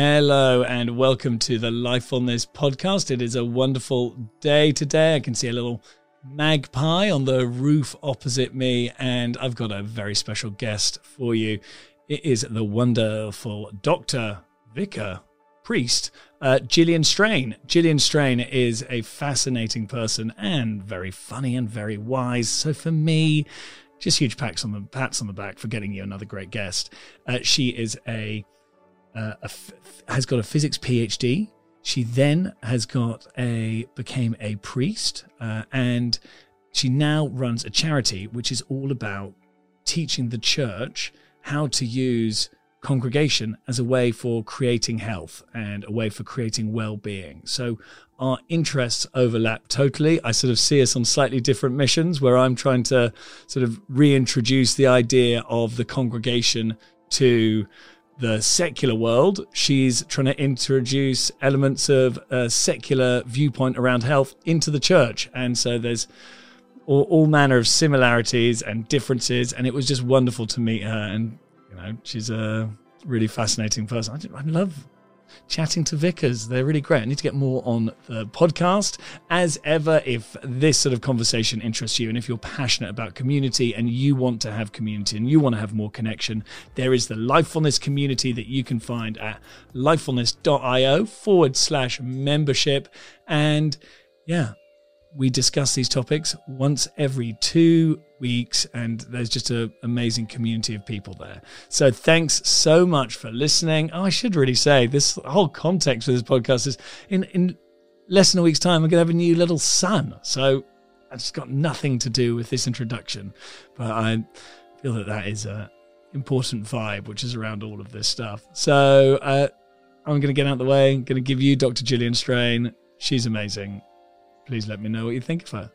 Hello and welcome to the Lifefulness podcast. It is a wonderful day today. I can see a little magpie on the roof opposite me, and I've got a very special guest for you. It is the wonderful Dr. Vicar Priest, uh, Gillian Strain. Gillian Strain is a fascinating person and very funny and very wise. So for me, just huge pats on the pats on the back for getting you another great guest. Uh, she is a, uh, has got a physics PhD. She then has got a became a priest, uh, and she now runs a charity which is all about teaching the church how to use congregation as a way for creating health and a way for creating well-being. So our interests overlap totally. I sort of see us on slightly different missions where I'm trying to sort of reintroduce the idea of the congregation to the secular world. She's trying to introduce elements of a secular viewpoint around health into the church. And so there's all, all manner of similarities and differences. And it was just wonderful to meet her. And, you know, she's a really fascinating person. I, I love chatting to vicars. They're really great. I need to get more on the podcast. As ever, if this sort of conversation interests you and if you're passionate about community and you want to have community and you want to have more connection, there is the Lifefulness community that you can find at lifefulness.io forward slash membership. And yeah, we discuss these topics once every two weeks, and there's just an amazing community of people there. So thanks so much for listening. Oh, I should really say this whole context for this podcast is in in less than a week's time, I'm going to have a new little son. So it's got nothing to do with this introduction, but I feel that that is a important vibe which is around all of this stuff. So uh, I'm going to get out of the way. I'm going to give you Dr. Gillian Strain. She's amazing please let me know what you think of her.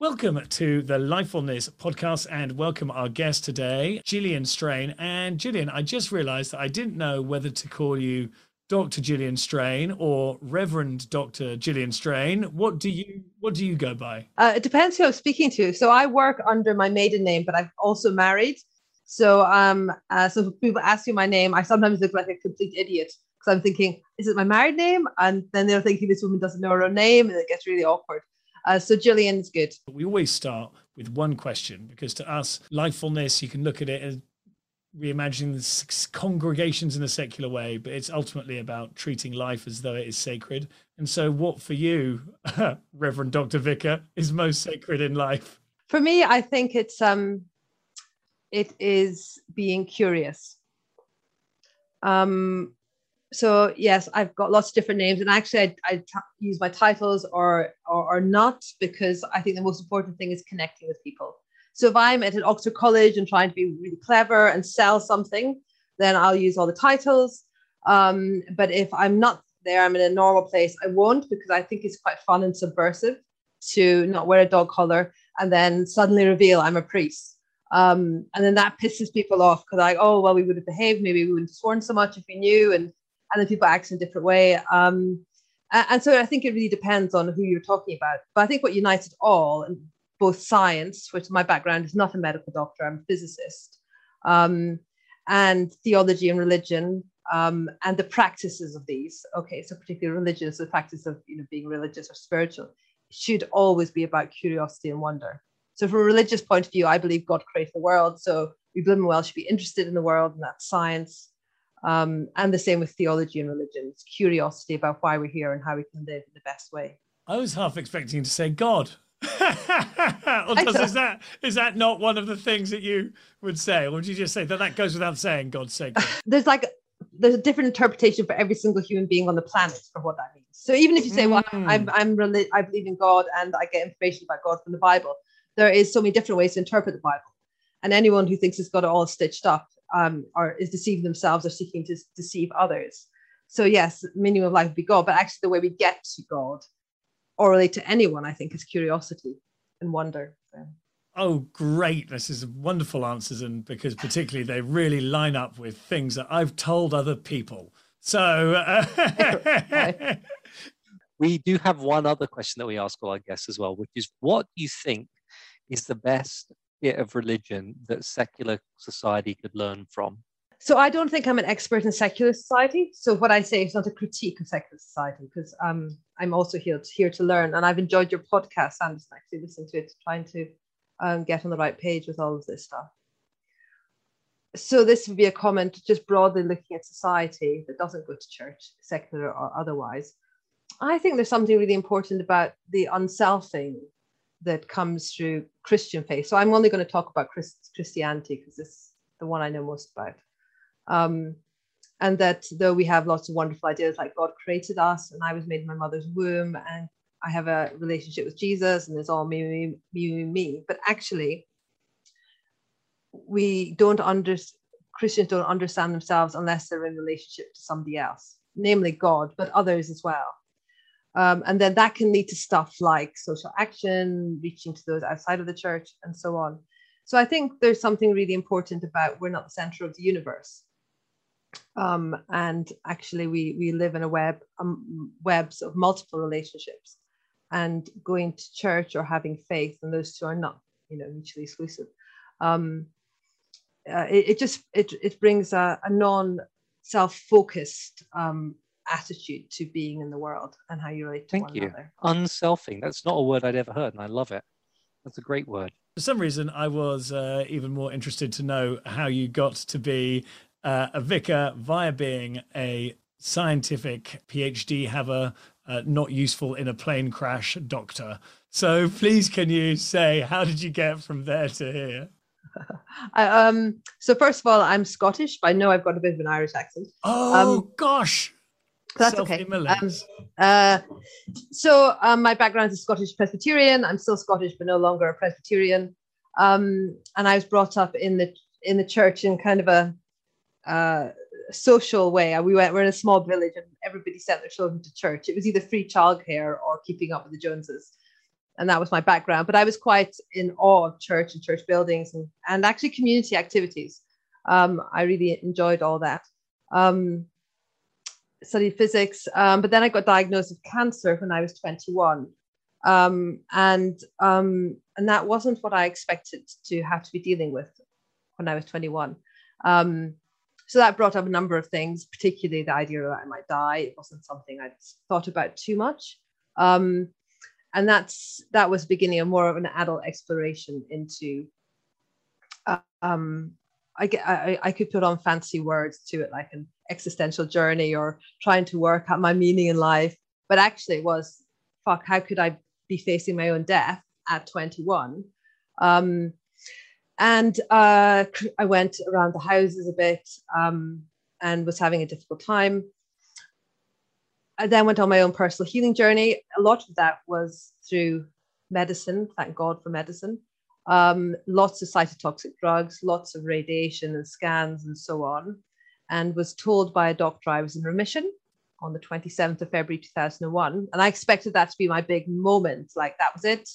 Welcome to the Lifefulness podcast and welcome our guest today, Gillian Strain. And Gillian, I just realized that I didn't know whether to call you Dr. Gillian Strain or Reverend Dr. Gillian Strain. What do you what do you go by? Uh, it depends who I'm speaking to. So I work under my maiden name, but I'm also married. So um uh, so people ask you my name, I sometimes look like a complete idiot because I'm thinking, is it my married name? And then they're thinking this woman doesn't know her own name, and it gets really awkward. Uh, so Gillian's good. We always start with one question because to us, lifefulness, you can look at it as reimagining the congregations in a secular way, but it's ultimately about treating life as though it is sacred. And so, what for you, Reverend Dr. Vicar, is most sacred in life? For me, I think it's um, it is being curious. Um, so yes, I've got lots of different names, and actually, I, I t- use my titles or, or or not because I think the most important thing is connecting with people. So if I'm at an Oxford College and trying to be really clever and sell something, then I'll use all the titles. Um, but if I'm not there, I'm in a normal place, I won't because I think it's quite fun and subversive to not wear a dog collar and then suddenly reveal I'm a priest. Um, and then that pisses people off because like, oh well, we would have behaved, maybe we wouldn't have sworn so much if we knew, and and then people act in a different way. Um, and so I think it really depends on who you're talking about. But I think what unites it all, and both science, which my background is not a medical doctor, I'm a physicist, um, and theology and religion, um, and the practices of these. Okay, so particularly religious, the practice of you know being religious or spiritual, should always be about curiosity and wonder. So from a religious point of view, I believe God created the world, so we blooming well should be interested in the world, and that's science. Um, and the same with theology and religion. It's curiosity about why we're here and how we can live in the best way. I was half expecting to say God. or does, is that is that not one of the things that you would say, or would you just say that that goes without saying? God's sake. There's like there's a different interpretation for every single human being on the planet for what that means. So even if you say, "Well, mm. I'm I'm relig- I believe in God and I get information about God from the Bible," there is so many different ways to interpret the Bible, and anyone who thinks it's got it all stitched up um, or is deceiving themselves or seeking to deceive others. So yes, meaning of life would be God, but actually the way we get to God or relate to anyone, I think, is curiosity and wonder. So. Oh, great. This is wonderful answers. And because particularly they really line up with things that I've told other people. So uh... we do have one other question that we ask all our guests as well, which is what do you think is the best bit of religion that secular society could learn from? So I don't think I'm an expert in secular society. So what I say is not a critique of secular society because um, I'm also here to, here to learn. And I've enjoyed your podcast, Anderson, actually listening to it, trying to um, get on the right page with all of this stuff. So this would be a comment just broadly looking at society that doesn't go to church, secular or otherwise. I think there's something really important about the unselfing that comes through Christian faith. So I'm only going to talk about Christ- Christianity because is the one I know most about. Um, and that though we have lots of wonderful ideas like God created us and I was made in my mother's womb and I have a relationship with Jesus and it's all me, me, me, me. But actually, we don't understand, Christians don't understand themselves unless they're in relationship to somebody else, namely God, but others as well. Um, and then that can lead to stuff like social action, reaching to those outside of the church, and so on. So I think there's something really important about we're not the center of the universe. Um, and actually we we live in a web um, webs of multiple relationships. And going to church or having faith and those two are not you know mutually exclusive. Um, uh, it, it, just it, it brings a, a non self-focused um, attitude to being in the world and how you relate to Thank one you. another. Unselfing. That's not a word I'd ever heard, and I love it. That's a great word. For some reason, I was uh, even more interested to know how you got to be uh, a vicar via being a scientific PhD haver, uh, not useful in a plane crash doctor. So please, can you say how did you get from there to here? I, um, so first of all, I'm Scottish, but I know I've got a bit of an Irish accent. Oh um, gosh, that's okay. Um, uh, so um, my background is Scottish Presbyterian. I'm still Scottish, but no longer a Presbyterian. Um, and I was brought up in the in the church in kind of a uh, social way. We went, we're in a small village and everybody sent their children to church. It was either free childcare or keeping up with the Joneses. And that was my background. But I was quite in awe of church and church buildings and, and actually community activities. Um, I really enjoyed all that. Um, studied physics, um, but then I got diagnosed with cancer when I was 21. Um, and um, and that wasn't what I expected to have to be dealing with when I was 21. Um, so that brought up a number of things, particularly the idea that I might die. It wasn't something I'd thought about too much. Um, and that's that was beginning of more of an adult exploration into uh, um, I, get, I, I could put on fancy words to it like an existential journey or trying to work out my meaning in life but actually it was fuck how could i be facing my own death at 21 um, and uh, I went around the houses a bit um, and was having a difficult time. I then went on my own personal healing journey. A lot of that was through medicine, thank God for medicine. Um, lots of cytotoxic drugs, lots of radiation and scans and so on. And was told by a doctor I was in remission on the 27th of February 2001. And I expected that to be my big moment. Like that was it.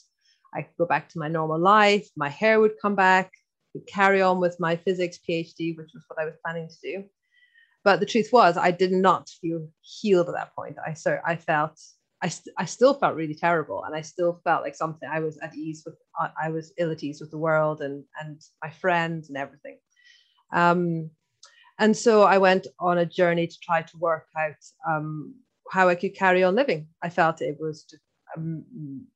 I could go back to my normal life. My hair would come back, could carry on with my physics PhD, which was what I was planning to do. But the truth was, I did not feel healed at that point. I so I felt I, st- I still felt really terrible, and I still felt like something I was at ease with. I was ill at ease with the world and and my friends and everything. Um, and so I went on a journey to try to work out um, how I could carry on living. I felt it was just, um,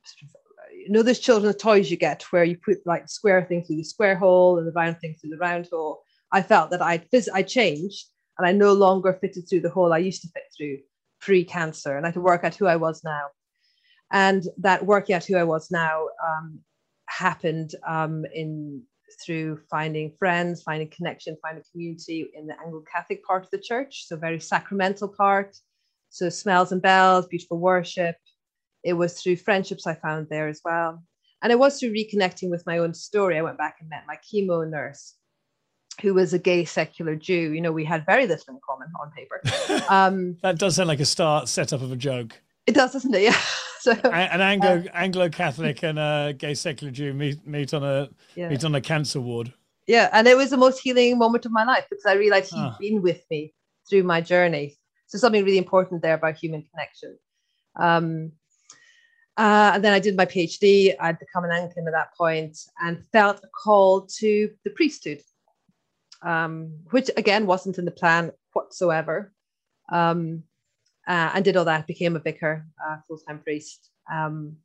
sort of you know those children's toys you get where you put like square thing through the square hole and the round thing through the round hole i felt that i'd phys- i changed and i no longer fitted through the hole i used to fit through pre-cancer and i to work out who i was now. And that working out who i was now um, happened um, in through finding friends finding connection finding community in the anglo catholic part of the church. So very sacramental part. So smells and bells beautiful worship. It was through friendships I found there as well. And it was through reconnecting with my own story. I went back and met my chemo nurse, who was a gay secular Jew. You know, we had very little in common on paper. Um, that does sound like a start setup of a joke. It does, doesn't it? Yeah. So, an Anglo uh, Anglo Catholic and a gay secular Jew meet meet on a yeah. meet on a cancer ward. Yeah, and it was the most healing moment of my life because I realized he'd ah. been with me through my journey. So something really important there about human connection. Um, Uh, and then I did my PhD. I'd become an Anglican at that point and felt a call to the priesthood, um, which again wasn't in the plan whatsoever. Um, uh, and did all that, became a vicar, uh, full time priest. Um,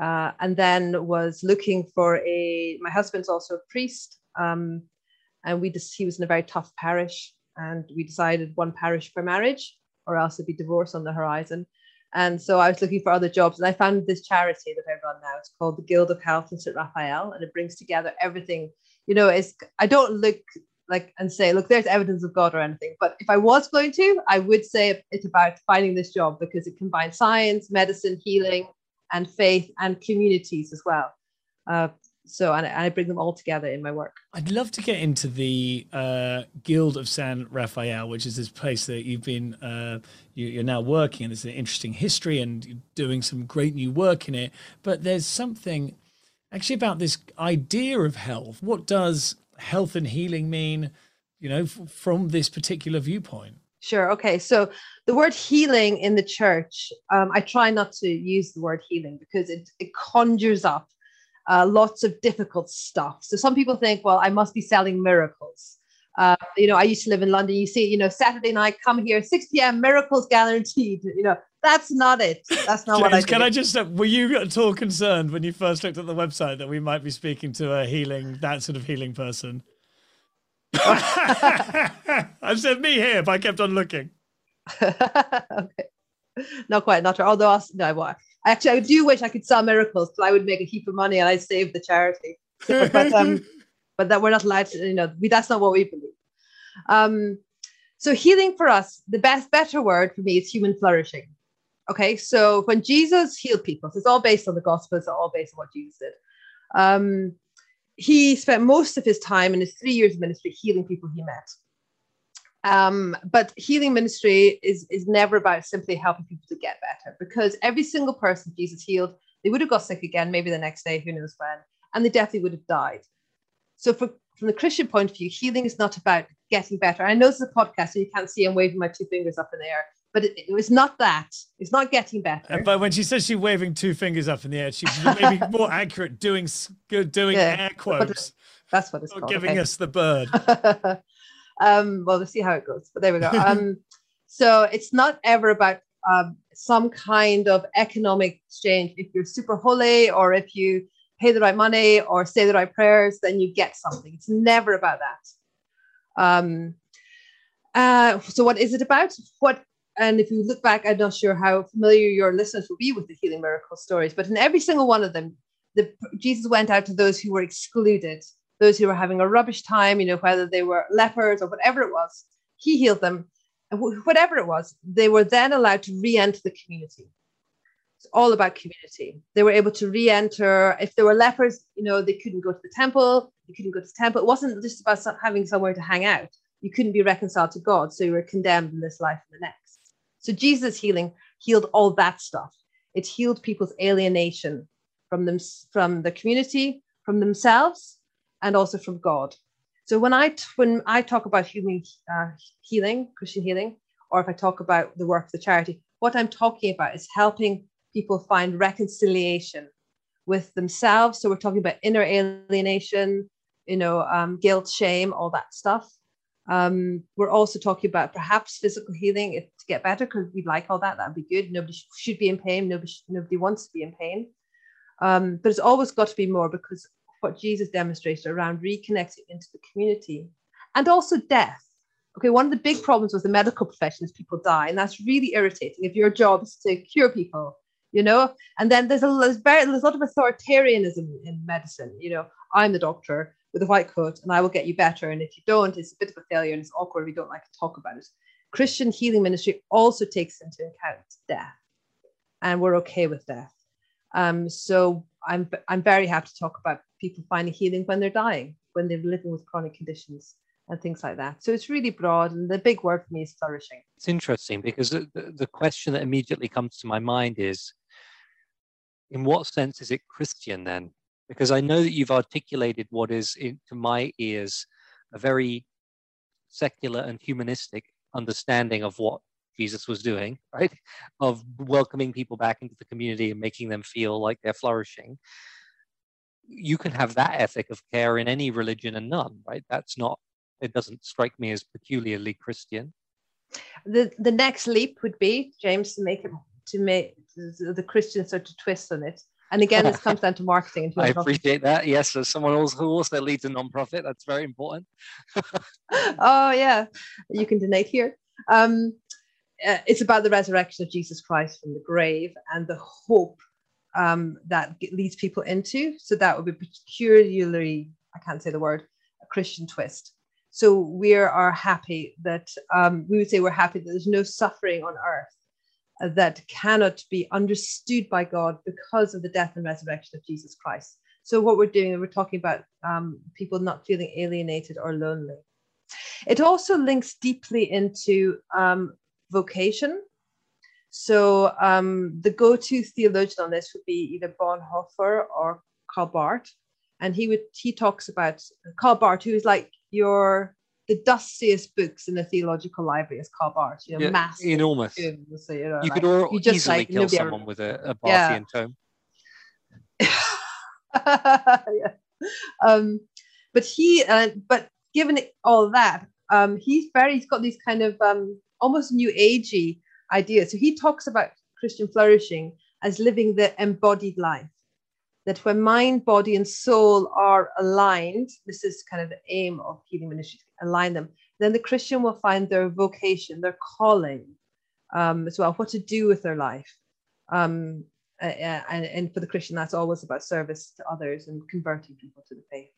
uh, and then was looking for a, my husband's also a priest. Um, and we just, he was in a very tough parish. And we decided one parish for marriage, or else it'd be divorce on the horizon. And so I was looking for other jobs, and I found this charity that I run now. It's called the Guild of Health and St. Raphael, and it brings together everything. You know, it's I don't look like and say, look, there's evidence of God or anything. But if I was going to, I would say it's about finding this job because it combines science, medicine, healing, and faith and communities as well. Uh, so and I bring them all together in my work. I'd love to get into the uh, Guild of San Rafael, which is this place that you've been uh, you, are now working, and there's an interesting history and doing some great new work in it. But there's something actually about this idea of health. What does health and healing mean? You know, f- from this particular viewpoint. Sure. Okay. So the word healing in the church, um, I try not to use the word healing because it, it conjures up uh, lots of difficult stuff. So some people think, well, I must be selling miracles. Uh, you know, I used to live in London. You see, you know, Saturday night, come here, 6 p.m., miracles guaranteed. You know, that's not it. That's not James, what I Can I just, uh, were you at all concerned when you first looked at the website that we might be speaking to a healing, that sort of healing person? I said me here, but I kept on looking. okay. Not quite, not Although, I, no, what? Actually, I do wish I could sell miracles because I would make a heap of money and I'd save the charity. but um, but that we're not allowed to, you know, we, that's not what we believe. Um, so healing for us, the best, better word for me is human flourishing. Okay, so when Jesus healed people, so it's all based on the Gospels, it's all based on what Jesus did. Um, he spent most of his time in his three years of ministry healing people he met. Um, but healing ministry is, is never about simply helping people to get better because every single person Jesus healed, they would have got sick again, maybe the next day, who knows when, and they definitely would have died. So, for, from the Christian point of view, healing is not about getting better. I know this is a podcast, so you can't see I'm waving my two fingers up in the air, but it, it was not that. It's not getting better. But when she says she's waving two fingers up in the air, she's maybe more accurate doing doing yeah, air quotes. That's what it's called. Giving okay. us the bird. um, well, we'll see how it goes. But there we go. Um, so it's not ever about um, some kind of economic exchange. If you're super holy, or if you pay the right money, or say the right prayers, then you get something. It's never about that. Um, uh, so what is it about? What and if you look back, I'm not sure how familiar your listeners will be with the healing miracle stories, but in every single one of them, the, Jesus went out to those who were excluded, those who were having a rubbish time, you know, whether they were lepers or whatever it was, he healed them. Whatever it was, they were then allowed to re enter the community. It's all about community. They were able to re enter. If there were lepers, you know, they couldn't go to the temple, they couldn't go to the temple. It wasn't just about having somewhere to hang out. You couldn't be reconciled to God. So you were condemned in this life and the next. So Jesus' healing healed all that stuff. It healed people's alienation from them, from the community, from themselves, and also from God. So when I when I talk about healing, uh, healing, Christian healing, or if I talk about the work of the charity, what I'm talking about is helping people find reconciliation with themselves. So we're talking about inner alienation, you know, um, guilt, shame, all that stuff. Um, we're also talking about perhaps physical healing if, to get better because we'd like all that. That'd be good. Nobody should be in pain. Nobody, nobody wants to be in pain. Um, but it's always got to be more because what Jesus demonstrated around reconnecting into the community and also death. Okay, one of the big problems with the medical profession is people die, and that's really irritating. If your job is to cure people, you know, and then there's a there's very there's a lot of authoritarianism in medicine. You know, I'm the doctor with a white coat, and I will get you better. And if you don't, it's a bit of a failure, and it's awkward. We don't like to talk about it. Christian healing ministry also takes into account death, and we're okay with death. Um, so I'm I'm very happy to talk about people finding healing when they're dying, when they're living with chronic conditions and things like that. So it's really broad, and the big word for me is flourishing. It's interesting because the, the question that immediately comes to my mind is, in what sense is it Christian then? Because I know that you've articulated what is, in, to my ears, a very secular and humanistic understanding of what Jesus was doing, right? Of welcoming people back into the community and making them feel like they're flourishing. You can have that ethic of care in any religion and none, right? That's not, it doesn't strike me as peculiarly Christian. The the next leap would be, James, to make it to make the Christian sort of twist on it. And again, this comes down to marketing. I appreciate that. Yes, as someone else who also leads a nonprofit, that's very important. oh yeah, you can donate here. Um, uh, it's about the resurrection of Jesus Christ from the grave and the hope um, that leads people into. So that would be peculiarly, I can't say the word, a Christian twist. So we are happy that um, we would say we're happy that there's no suffering on earth that cannot be understood by God because of the death and resurrection of Jesus Christ. So what we're doing, we're talking about um, people not feeling alienated or lonely. It also links deeply into um, vocation. So um, the go-to theologian on this would be either Bonhoeffer or Karl Barth, and he would he talks about Karl Barth, who is like your the dustiest books in the theological library is Karl Barth, you know, yeah, massive, enormous. you, know, you like, could all you just, easily like, kill someone ever... with a, a Barthian yeah. tome. yeah. Um, but he, uh, but given all that, um, he's very, he's got these kind of um, almost new agey ideas. So he talks about Christian flourishing as living the embodied life. That when mind, body, and soul are aligned, this is kind of the aim of healing ministry, align them, then the Christian will find their vocation, their calling um, as well, what to do with their life. Um, and, and for the Christian, that's always about service to others and converting people to the faith.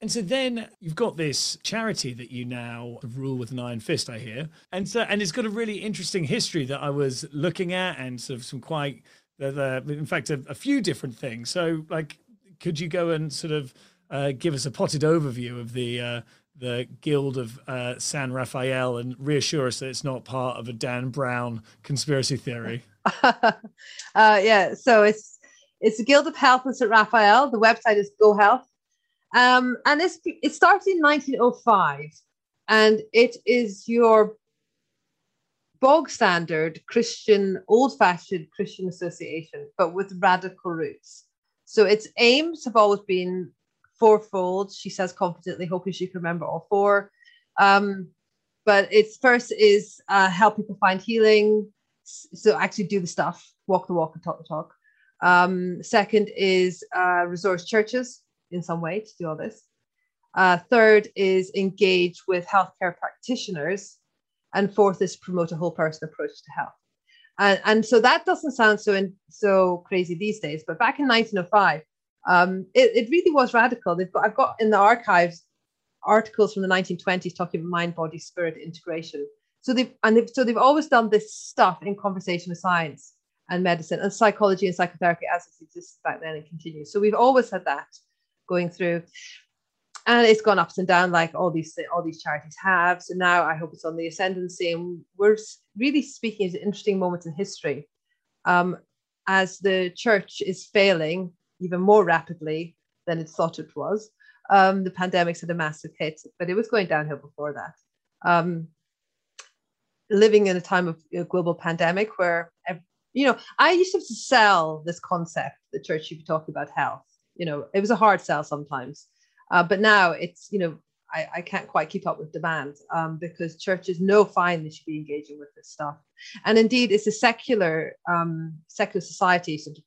And so then you've got this charity that you now rule with an iron fist, I hear. And so and it's got a really interesting history that I was looking at and sort of some quite uh, in fact a, a, few different things. So like could you go and sort of uh, give us a potted overview of the uh, the Guild of uh, San Rafael and reassure us that it's not part of a Dan Brown conspiracy theory? uh, yeah, so it's it's the Guild of Health and St. Raphael. The website is Go Health um, and it's, it started in 1905, and it is your bog standard Christian, old fashioned Christian association, but with radical roots. So its aims have always been fourfold. She says confidently, hoping she can remember all four. Um, but its first is uh, help people find healing. So actually do the stuff, walk the walk and talk the talk. Um, second is uh, resource churches in some way to do all this. Uh, third is engage with healthcare practitioners. And fourth is promote a whole person approach to health. And, and so that doesn't sound so in, so crazy these days, but back in 1905, um, it, it really was radical. Got, I've got in the archives articles from the 1920s talking about mind, body, spirit integration. So they've and they've, so they've always done this stuff in conversation with science and medicine and psychology and psychotherapy as it existed back then and continues. So we've always had that going through and it's gone ups and down like all these all these charities have. So now i hope it's on the ascendancy. And we're really speaking at an interesting moment in history. Um, as the church is failing even more rapidly than it thought it was um, the pandemic's had a massive hit but it was going downhill before that. Um, living in a time of a global pandemic where you know i used to, sell this concept the church should be talking about health. You know it was a hard sell sometimes uh, but now it's you know I, I can't quite keep up with demand um, because churches know fine they should be engaging with this stuff. And indeed it's a secular um, secular society sort of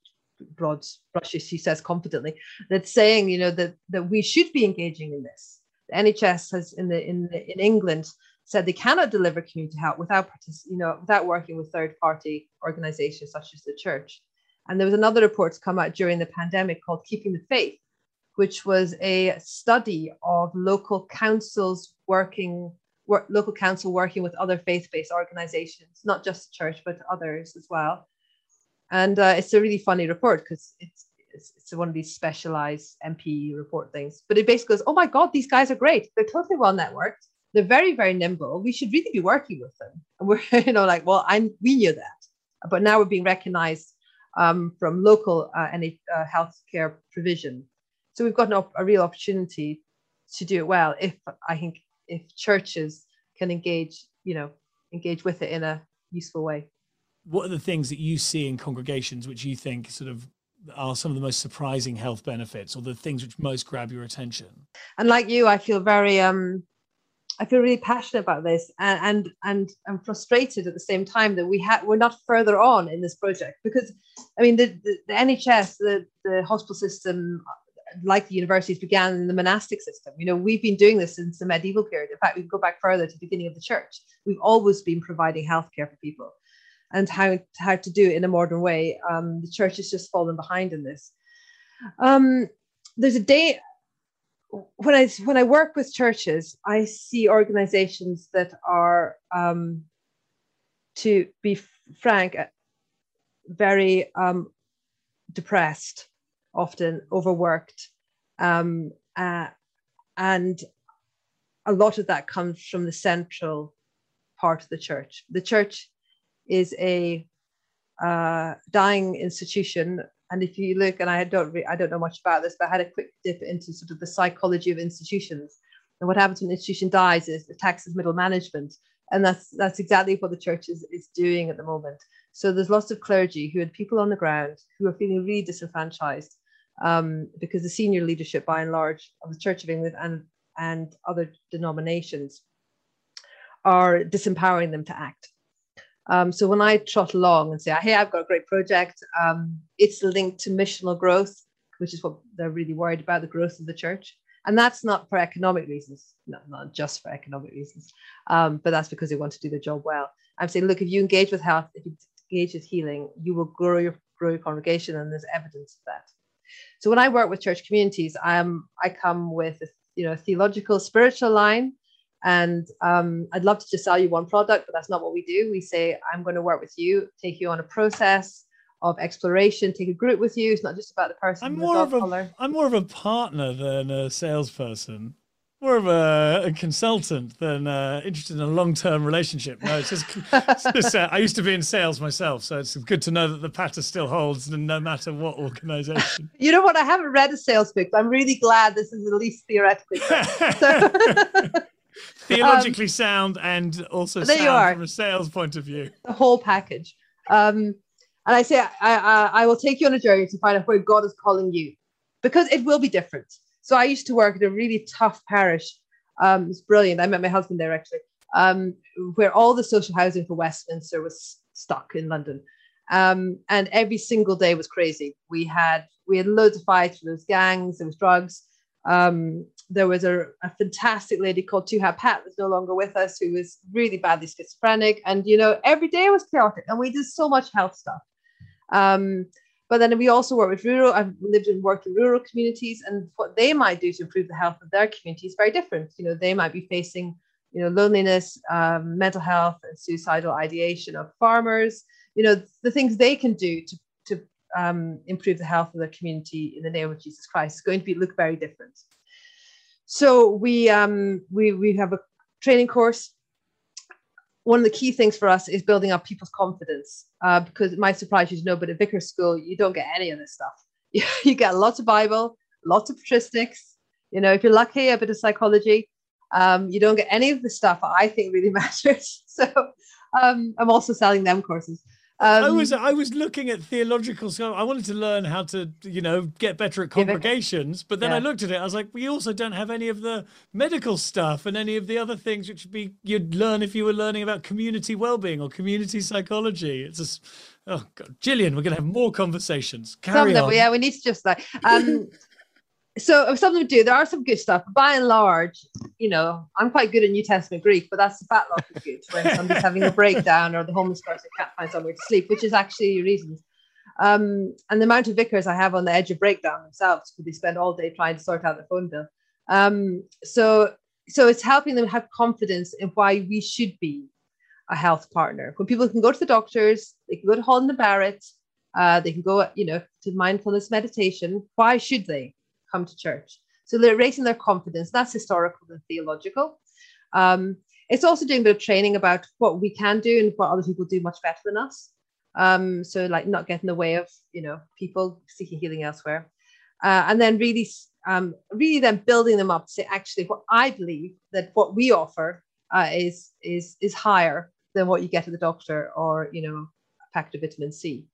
broad brushes she says confidently that's saying you know that that we should be engaging in this. The nhs has in the in the, in england said they cannot deliver community help without you know without working with third party organizations such as the church. And there was another report to come out during the pandemic called Keeping the Faith, which was a study of local councils working, work, local council working with other faith-based organizations, not just church, but others as well. And uh, it's a really funny report because it's, it's, it's one of these specialized MP report things. But it basically goes, oh my God, these guys are great. They're totally well networked. They're very, very nimble. We should really be working with them. And we're, you know, like, well, I we knew that, but now we're being recognized um, from local uh, uh, healthcare provision. So we've got op- a real opportunity to do it well if I think if churches can engage, you know, engage with it in a useful way. What are the things that you see in congregations which you think sort of are some of the most surprising health benefits or the things which most grab your attention? And like you, I feel very um I feel really passionate about this and and and I'm frustrated at the same time that we have we're not further on in this project because I mean the, the, the NHS, the, the hospital system like the universities began in the monastic system. You know, we've been doing this since the medieval period. In fact, we can go back further to the beginning of the church. We've always been providing healthcare for people and how, how to do it in a modern way. Um, the church has just fallen behind in this. Um, there's a day when I when I work with churches, I see organizations that are, um, to be frank, very um, depressed, often overworked, um, uh, and a lot of that comes from the central part of the church. The church is a uh, dying institution. And if you look, and I don't, re- I don't know much about this, but I had a quick dip into sort of the psychology of institutions. And what happens when an institution dies is it taxes middle management, and that's that's exactly what the church is, is doing at the moment. So there's lots of clergy who had people on the ground who are feeling really disenfranchised um, because the senior leadership, by and large, of the Church of England and and other denominations are disempowering them to act. Um, so when I trot along and say, hey, I've got a great project, um, it's linked to missional growth, which is what they're really worried about the growth of the church. And that's not for economic reasons, no, not just for economic reasons, um, but that's because they want to do their job well. I'm saying, look, if you engage with health, if you engage with healing, you will grow your, grow your congregation, and there's evidence of that. So when I work with church communities, I'm, I come with a you know, theological, spiritual line, and um, I'd love to just sell you one product, but that's not what we do. We say, I'm going to work with you, take you on a process of exploration, take a group with you. It's not just about the person. I'm more of a. I'm more of a partner than a salesperson. More of a, a consultant than uh, interested in a long-term relationship. No, it's just, it's just uh, I used to be in sales myself, so it's good to know that the patter still holds, no matter what organization. you know what? I haven't read a sales book. I'm really glad this is at least theoretically. so theologically um, sound and also there sound from a sales point of view. The whole package. Um, and I say, I, I, I will take you on a journey to find out where God is calling you, because it will be different. So I used to work at a really tough parish. Um, it's brilliant. I met my husband there actually, um, where all the social housing for Westminster was stuck in London. Um, and every single day was crazy. We had we had loads of fights, there was gangs, there was drugs. Um, there was a, a, fantastic lady called Tuha Pat that's no longer with us, who was really badly schizophrenic. And, you know, every day was chaotic. And we did so much health stuff. Um, but then we also work with rural, I've lived and worked in rural communities, and what they might do to improve the health of their community is very different. You know, they might be facing, you know, loneliness, um, mental health, and suicidal ideation of farmers. You know, the things they can do to um, improve the health of their community in the name of Jesus Christ is going to be look very different. So we um, we we have a training course. One of the key things for us is building up people's confidence uh, because it might surprise you to know, but at Vicar School you don't get any of this stuff. You, you get lots of Bible, lots of patristics. You know, if you're lucky, a bit of psychology. Um, you don't get any of the stuff I think really matters. So um, I'm also selling them courses. Um, I was I was looking at theological stuff. I wanted to learn how to you know get better at congregations, but then yeah. I looked at it. I was like, we also don't have any of the medical stuff and any of the other things which would be you'd learn if you were learning about community well-being or community psychology. It's just oh god, Gillian, we're gonna have more conversations. Carry Some on. yeah, we need to just like um so something to do. There are some good stuff. By and large, you know, I'm quite good at New Testament Greek, but that's the fat lot of good when somebody's having a breakdown or the homeless person can't find somewhere to sleep, which is actually reasons. Um, and the amount of vicars I have on the edge of breakdown themselves, because they spend all day trying to sort out their phone bill. Um, so, so it's helping them have confidence in why we should be a health partner. When people can go to the doctors, they can go to Holland and Barrett, uh, they can go, you know, to mindfulness meditation. Why should they? Come to church. So they're raising their confidence. That's historical and theological. Um, it's also doing a bit of training about what we can do and what other people do much better than us. Um, so like not get in the way of you know people seeking healing elsewhere, uh, and then really, um, really then building them up to say actually what I believe that what we offer uh, is is is higher than what you get at the doctor or you know a packet of vitamin C.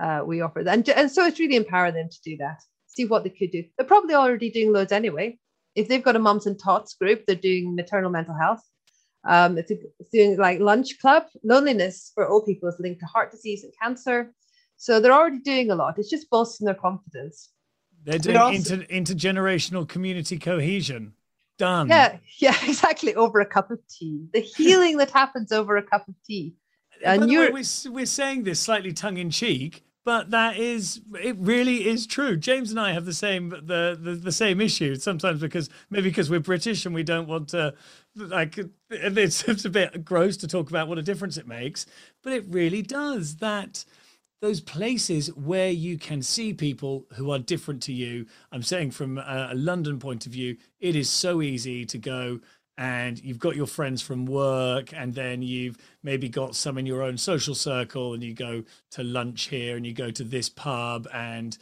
Uh, we offer and, and so it's really empowering them to do that. See what they could do. They're probably already doing loads anyway. If they've got a mums and tots group, they're doing maternal mental health. Um, it's, it's doing like lunch club. Loneliness for old people is linked to heart disease and cancer. So they're already doing a lot. It's just boosting their confidence. They're doing also, inter, intergenerational community cohesion. Done. Yeah, yeah, exactly. Over a cup of tea. The healing that happens over a cup of tea. And you're way, we're, we're saying this slightly tongue in cheek, but that is it really is true james and i have the same the, the the, same issue sometimes because maybe because we're british and we don't want to like it's, it's a bit gross to talk about what a difference it makes but it really does that those places where you can see people who are different to you. I'm saying from a, a London point of view, it is so easy to go and you've got your friends from work and then you've maybe got some in your own social circle and you go to lunch here and you go to this pub and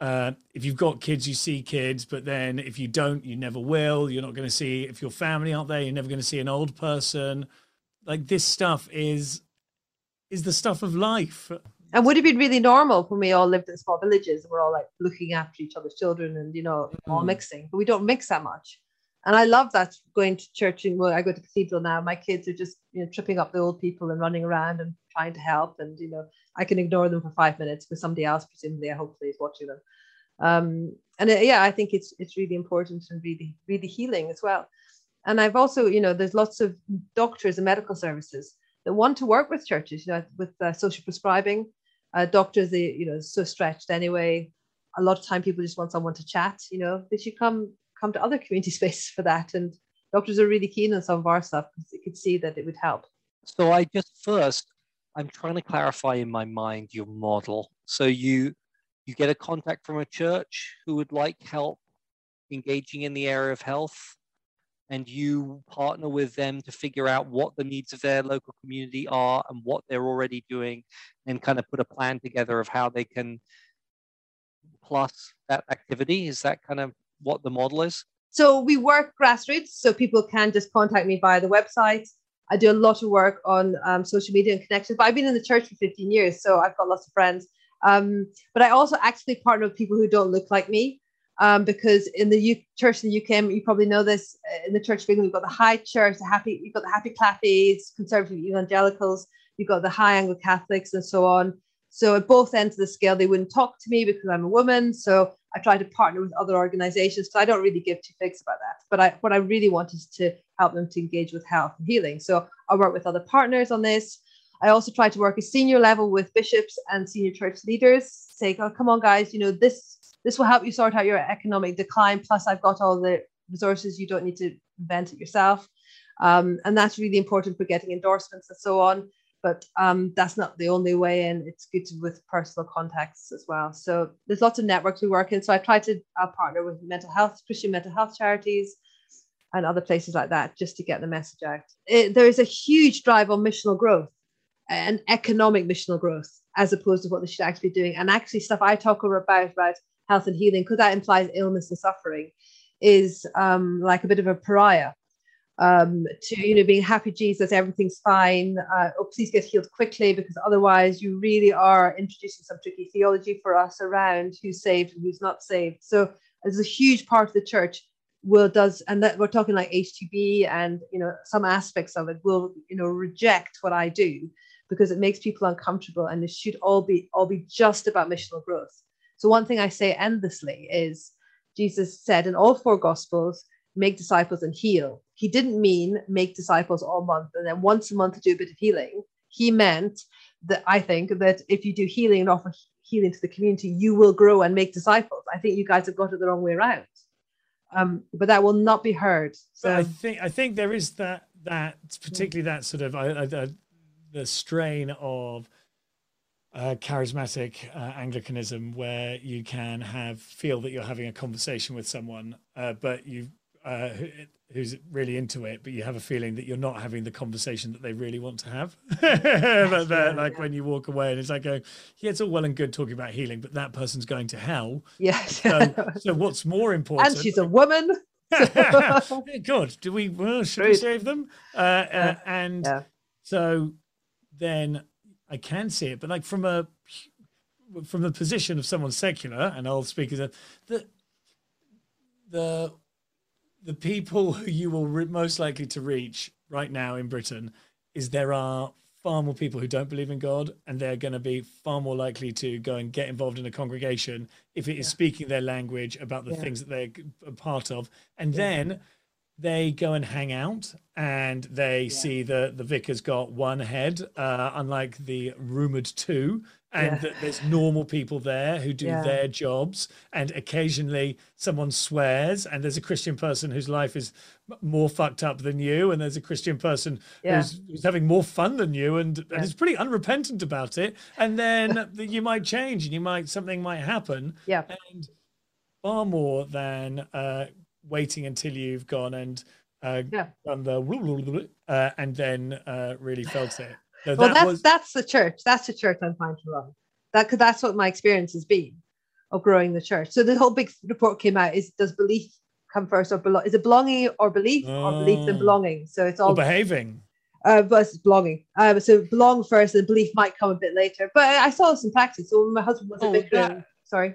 uh, if you've got kids you see kids but then if you don't you never will. You're not going to see if your family aren't there you're never going to see an old person. Like this stuff is is the stuff of life. And would it be really normal when we all lived in small villages and we're all like looking after each other's children and you know mm. all mixing but we don't mix that much and I love that going to church and well, I go to cathedral now. My kids are just you know tripping up the old people and running around and trying to help. And you know I can ignore them for five minutes because somebody else presumably hopefully is watching them. Um, and it, yeah, I think it's it's really important and really really healing as well. And I've also you know there's lots of doctors and medical services that want to work with churches. You know with uh, social prescribing, uh, doctors they you know so stretched anyway. A lot of time people just want someone to chat. You know they should come come to other community spaces for that. And doctors are really keen on some of our stuff because they could see that it would help. So I just first, I'm trying to clarify in my mind your model. So you you get a contact from a church who would like help engaging in the area of health and you partner with them to figure out what the needs of their local community are and what they're already doing and kind of put a plan together of how they can plus that activity is that kind of what the model is? So we work grassroots, so people can just contact me via the website. I do a lot of work on um, social media and connections, but I've been in the church for 15 years, so I've got lots of friends. Um, but I also actually partner with people who don't look like me. Um, because in the U- church in the UK, you probably know this. In the Church of England, we've got the High Church, the Happy, you've got the Happy Clappies, Conservative Evangelicals, you've got the High Anglo Catholics, and so on. So at both ends of the scale, they wouldn't talk to me because I'm a woman. So I try to partner with other organizations. So I don't really give two figs about that. But I, what I really want is to help them to engage with health and healing. So I work with other partners on this. I also try to work at senior level with bishops and senior church leaders. Say, oh, come on, guys, you know this this will help you sort out your economic decline. Plus, I've got all the resources. You don't need to invent it yourself. Um, and that's really important for getting endorsements and so on but um, that's not the only way and it's good to, with personal contacts as well. So there's lots of networks we work in. So i try to uh, partner with mental health christian mental health charities and other places like that just to get the message out. It, there is a huge drive on missional growth and economic missional growth as opposed to what they should actually be doing. And actually stuff i talk about about health and healing because that implies illness and suffering is um, like a bit of a pariah um, to you know being happy jesus everything's fine uh, oh please get healed quickly because otherwise you really are introducing some tricky theology for us around who's saved and who's not saved so there's a huge part of the church will does and that we're talking like HTB and you know some aspects of it will you know reject what I do because it makes people uncomfortable and it should all be all be just about missional growth. So one thing I say endlessly is Jesus said in all four gospels make disciples and heal. He didn't mean make disciples all month and then once a month to do a bit of healing. He meant that I think that if you do healing and offer healing to the community, you will grow and make disciples. I think you guys have got it the wrong way around. Um, but that will not be heard. So but I think I think there is that that particularly that sort of uh, the strain of uh, charismatic uh, Anglicanism, where you can have feel that you're having a conversation with someone, uh, but you uh, who's really into it, but you have a feeling that you're not having the conversation that they really want to have. but like when you walk away and it's like going, yeah, it's all well and good talking about healing, but that person's going to hell. Yes. so, so what's more important? And she's a woman. Good. Do we? Well, should we save them? Uh, uh, and Yeah. so then I can see it, but like from a from the position of someone secular, and I'll speak as a the the the people who you will re- most likely to reach right now in Britain is there are far more people who don't believe in God, and they're going to be far more likely to go and get involved in a congregation if it is speaking their language about the Yeah. things that they're a part of, and then they go and hang out and they see that the vicar's got one head, uh, unlike the rumored two, and Yeah. that there's normal people there who do Yeah. their jobs, and occasionally someone swears, and there's a Christian person whose life is more fucked up than you, and there's a Christian person Yeah. who's, who's having more fun than you, and, and is pretty unrepentant about it, and then you might change, and you might something might happen, Yeah. and far more than uh, waiting until you've gone and uh, Yeah. done the uh, and then uh, really felt it. So well that that's was that's the church that's the church i'm trying to run that because that's what my experience has been of growing the church so the whole big report came out is does belief come first or belong is it belonging or belief or belief Oh. and belonging so it's or all behaving. uh but it's belonging um so belong first and belief might come a bit later but i saw this in practice so when my husband was a bit. vicar that- sorry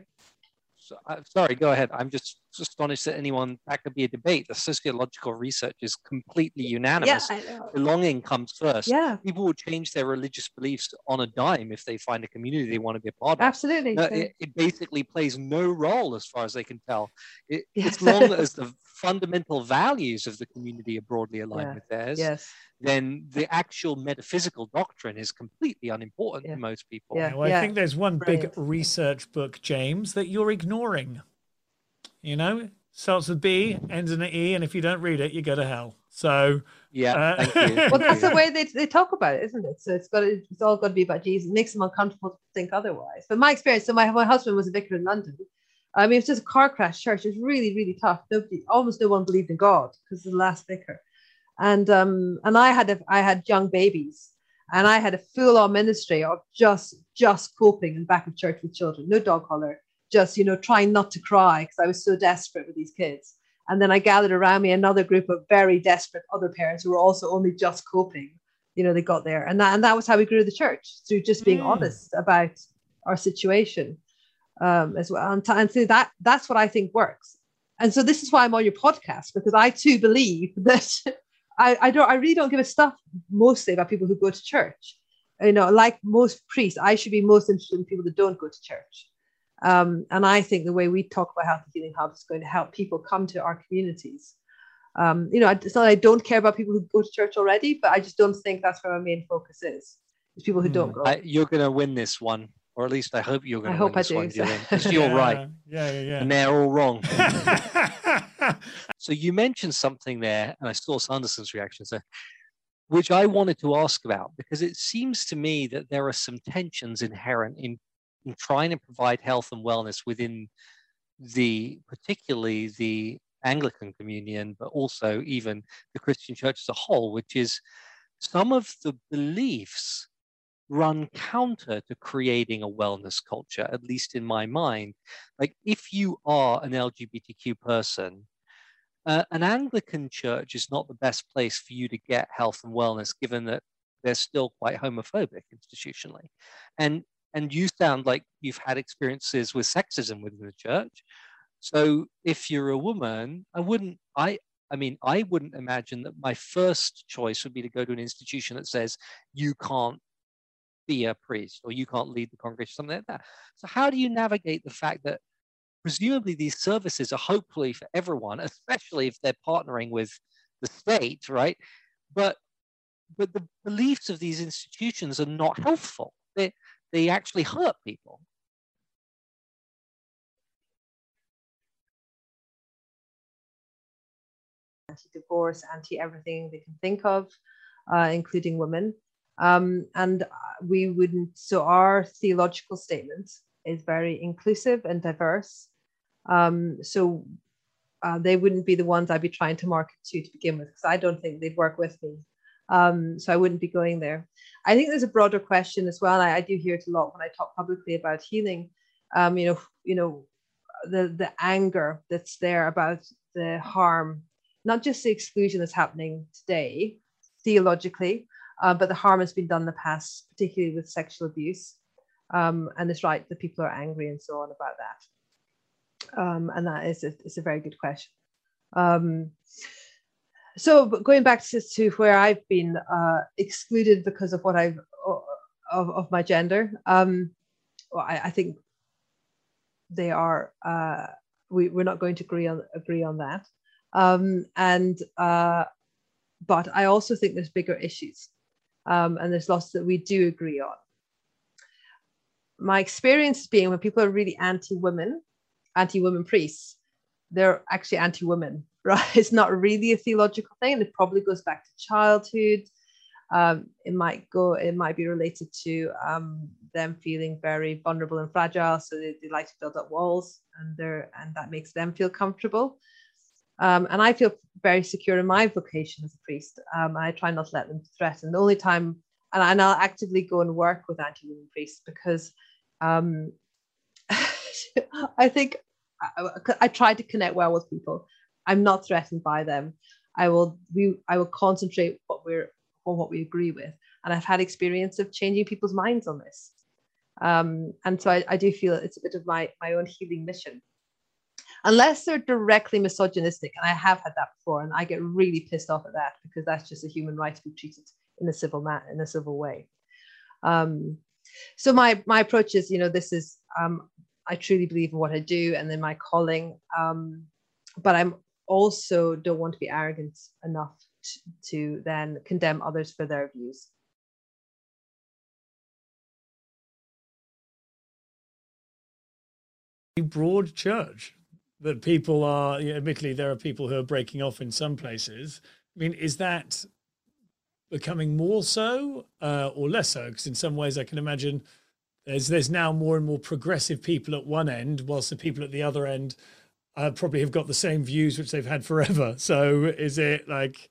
So, uh, sorry, go ahead. I'm just astonished that anyone that could be a debate. The sociological research is completely unanimous. I know. Belonging comes first. yeah People will change their religious beliefs on a dime if they find a community they want to be a part of. absolutely No, So- it, it basically plays no role as far as they can tell. It, Yes. As long as the fundamental values of the community are broadly aligned Yeah. with theirs, yes then the actual metaphysical doctrine is completely unimportant Yeah. to most people. Yeah. Well, I think there's one Brilliant. big research book, James, that you're ignoring. You know, starts with B, ends in an E, and if you don't read it, you go to hell. So Yeah, Uh, thank you. well that's the way they, they talk about it isn't it? So it's got to, it's all got to be about jesus. It makes them uncomfortable to think otherwise. But my experience so my, my husband was a vicar in london. I mean it was just a car crash church. It was really really tough. Nobody almost no one believed in god because the last vicar. And um and i had a, i had young babies and i had a full-on ministry of just just coping in back of church with children no dog collar just you know trying not to cry because i was so desperate with these kids and then I gathered around me another group of very desperate other parents who were also only just coping. You know, they got there. And that and that was how we grew the church through just being Mm. honest about our situation um, as well. And, t- and so that that's what I think works. And so this is why I'm on your podcast, because I too believe that I, I don't I really don't give a stuff mostly about people who go to church. You know, like most priests, I should be most interested in people that don't go to church. Um, and I think the way we talk about Healthy Healing Hub is going to help people come to our communities. Um, you know, it's not that I don't care about people who go to church already, but I just don't think that's where my main focus is. Is people who Hmm. don't go. I, you're going to win this one, or at least I hope you're going to win hope I this do, one, so- because you're right, Yeah, yeah, yeah. and they're all wrong. So you mentioned something there, and I saw Sanderson's reaction, so, which I wanted to ask about because it seems to me that there are some tensions inherent in, in trying to provide health and wellness within the, particularly the Anglican Communion, but also even the Christian Church as a whole, which is some of the beliefs run counter to creating a wellness culture, at least in my mind. Like if you are an LGBTQ person, uh, an Anglican church is not the best place for you to get health and wellness, given that they're still quite homophobic institutionally. And and you sound like you've had experiences with sexism within the church. So if you're a woman, I wouldn't I I mean I wouldn't imagine that my first choice would be to go to an institution that says you can't be a priest or you can't lead the congregation, something like that. So how do you navigate the fact that presumably these services are hopefully for everyone, especially if they're partnering with the state, right? But but the beliefs of these institutions are not helpful They they actually hurt people. anti-divorce, anti-everything they can think of, uh, including women. Um, and we wouldn't. So our theological statement is very inclusive and diverse. Um, so uh, they wouldn't be the ones I'd be trying to market to to begin with, because I don't think they'd work with me. Um, so I wouldn't be going there. I think there's a broader question as well. I, I do hear it a lot when I talk publicly about healing. Um, you know, you know, the the anger that's there about the harm, not just the exclusion that's happening today, theologically, uh, but the harm has been done in the past, particularly with sexual abuse. Um, and it's right that people are angry and so on about that. Um, and that is a, is a very good question. Um, so going back to, to where I've been uh, excluded because of what I've of, of my gender, um, well, I, I, think they are. Uh, we, we're not going to agree on agree on that. Um, and uh, but I also think there's bigger issues, um, and there's lots that we do agree on. My experience being when people are really anti-women, anti-women priests, they're actually anti-women, right? It's not really a theological thing. It probably goes back to childhood. Um, it might go, it might be related to um, them feeling very vulnerable and fragile, so they, they like to build up walls, and they're and that makes them feel comfortable. Um, and I feel very secure in my vocation as a priest. Um, I try not to let them threaten. The only time, and, and I'll actively go and work with anti-women priests because um, I think I, I, try to connect well with people. I'm not threatened by them. I will we I will concentrate what we're on what we agree with. And I've had experience of changing people's minds on this. Um, and so I, I do feel it's a bit of my my own healing mission unless they're directly misogynistic, and I have had that before, and I get really pissed off at that because that's just a human right to be treated in a civil man in a civil way. Um, so my my approach is, you know, this is um, I truly believe in what I do, and then my calling. Um, but I'm also don't want to be arrogant enough to, to then condemn others for their views. broad church that people are, you know, admittedly, there are people who are breaking off in some places. I mean, is that becoming more so uh, or less so? Because in some ways, I can imagine there's there's now more and more progressive people at one end, whilst the people at the other end uh, probably have got the same views which they've had forever. So, is it like,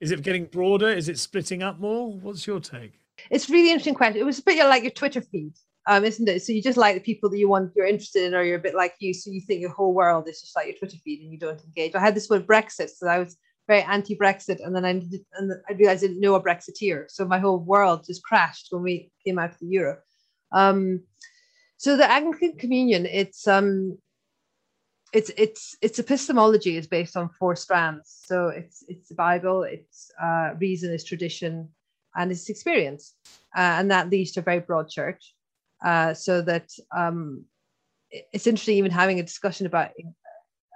is it getting broader? Is it splitting up more? What's your take? It's really interesting question. It was a bit like your Twitter feed um, isn't it? So you just like the people that you want, you're interested in, or you're a bit like you. So you think your whole world is just like your Twitter feed, and you don't engage. I had this with Brexit, so I was very anti-Brexit, and then I and I realized I didn't know a Brexiteer, so my whole world just crashed when we came out of the euro. Um, so the Anglican Communion, it's um, it's it's its epistemology is based on four strands. So it's it's the Bible, it's uh, reason, it's tradition, and it's experience, uh, and that leads to a very broad church. Uh, so that um, it's interesting even having a discussion about